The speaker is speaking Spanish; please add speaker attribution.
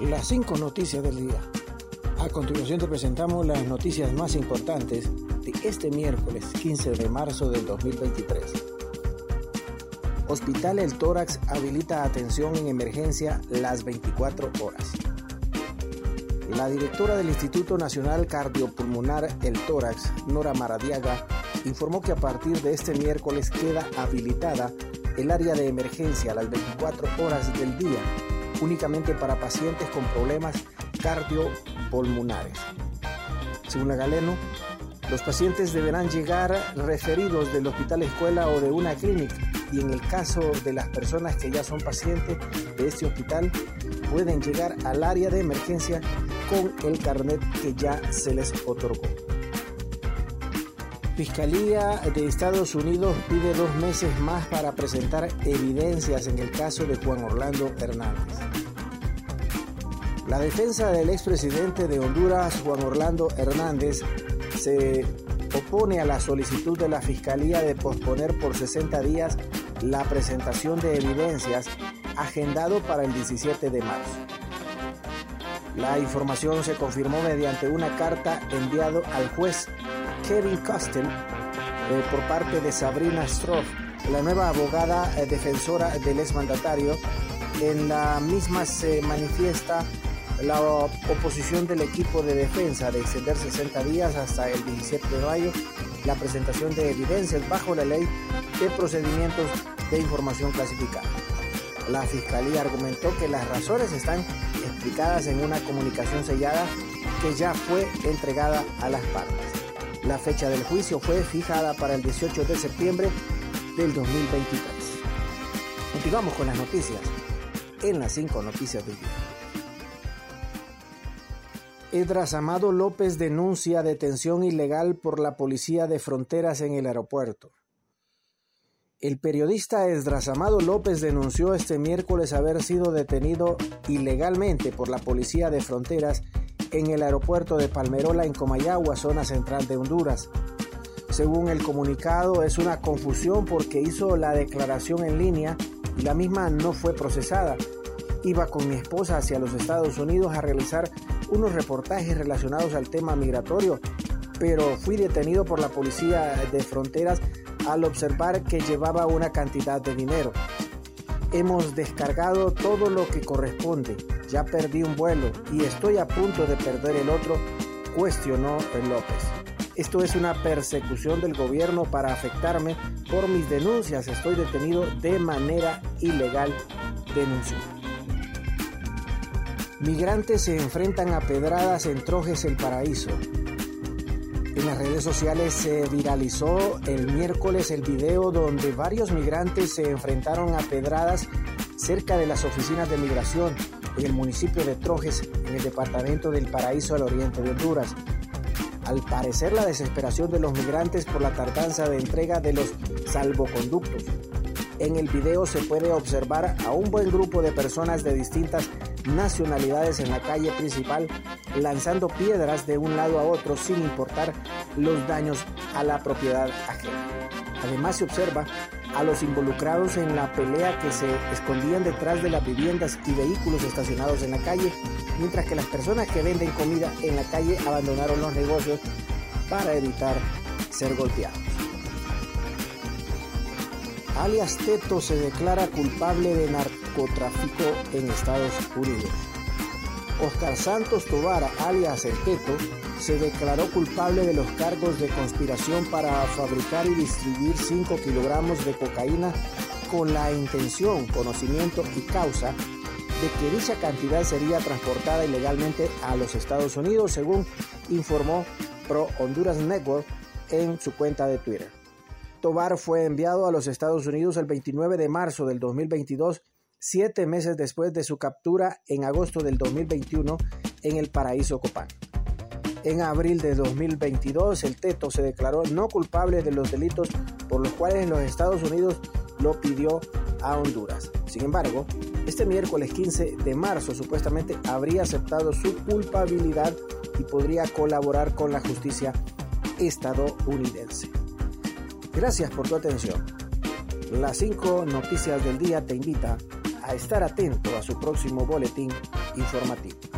Speaker 1: Las cinco noticias del día. A continuación te presentamos las noticias más importantes de este miércoles 15 de marzo del 2023. Hospital El Tórax habilita atención en emergencia las 24 horas. La directora del Instituto Nacional Cardiopulmonar El Tórax, Nora Maradiaga, informó que a partir de este miércoles queda habilitada el área de emergencia a las 24 horas del día únicamente para pacientes con problemas cardiopulmonares. Según la Galeno, los pacientes deberán llegar referidos del hospital escuela o de una clínica y en el caso de las personas que ya son pacientes de este hospital pueden llegar al área de emergencia con el carnet que ya se les otorgó. Fiscalía de Estados Unidos pide dos meses más para presentar evidencias en el caso de Juan Orlando Hernández. La defensa del expresidente de Honduras, Juan Orlando Hernández, se opone a la solicitud de la Fiscalía de posponer por 60 días la presentación de evidencias agendado para el 17 de marzo. La información se confirmó mediante una carta enviada al juez Kevin Costin eh, por parte de Sabrina Stroff, la nueva abogada eh, defensora del exmandatario. En la misma se manifiesta la oposición del equipo de defensa de extender 60 días hasta el 17 de mayo la presentación de evidencias bajo la ley de procedimientos de información clasificada. La fiscalía argumentó que las razones están explicadas en una comunicación sellada que ya fue entregada a las partes. La fecha del juicio fue fijada para el 18 de septiembre del 2023. Continuamos con las noticias en las 5 noticias del día. Edras Amado López denuncia detención ilegal por la Policía de Fronteras en el aeropuerto. El periodista Esdras Amado López denunció este miércoles haber sido detenido ilegalmente por la Policía de Fronteras en el aeropuerto de Palmerola en Comayagua, zona central de Honduras. Según el comunicado, es una confusión porque hizo la declaración en línea y la misma no fue procesada. Iba con mi esposa hacia los Estados Unidos a realizar unos reportajes relacionados al tema migratorio, pero fui detenido por la policía de fronteras al observar que llevaba una cantidad de dinero. Hemos descargado todo lo que corresponde. Ya perdí un vuelo y estoy a punto de perder el otro, cuestionó López. Esto es una persecución del gobierno para afectarme por mis denuncias. Estoy detenido de manera ilegal, denunció. Migrantes se enfrentan a pedradas en Trojes el Paraíso. En las redes sociales se viralizó el miércoles el video donde varios migrantes se enfrentaron a pedradas cerca de las oficinas de migración en el municipio de Trojes, en el departamento del Paraíso al oriente de Honduras. Al parecer la desesperación de los migrantes por la tardanza de entrega de los salvoconductos. En el video se puede observar a un buen grupo de personas de distintas nacionalidades en la calle principal lanzando piedras de un lado a otro sin importar los daños a la propiedad ajena. Además se observa a los involucrados en la pelea que se escondían detrás de las viviendas y vehículos estacionados en la calle, mientras que las personas que venden comida en la calle abandonaron los negocios para evitar ser golpeados. Alias Teto se declara culpable de narcotráfico en Estados Unidos. Oscar Santos Tobar, alias El Teto, se declaró culpable de los cargos de conspiración para fabricar y distribuir 5 kilogramos de cocaína con la intención, conocimiento y causa de que dicha cantidad sería transportada ilegalmente a los Estados Unidos, según informó Pro Honduras Network en su cuenta de Twitter. Tobar fue enviado a los Estados Unidos el 29 de marzo del 2022, siete meses después de su captura en agosto del 2021 en el Paraíso Copán. En abril de 2022, el Teto se declaró no culpable de los delitos por los cuales los Estados Unidos lo pidió a Honduras. Sin embargo, este miércoles 15 de marzo supuestamente habría aceptado su culpabilidad y podría colaborar con la justicia estadounidense. Gracias por tu atención. Las 5 noticias del día te invita a estar atento a su próximo boletín informativo.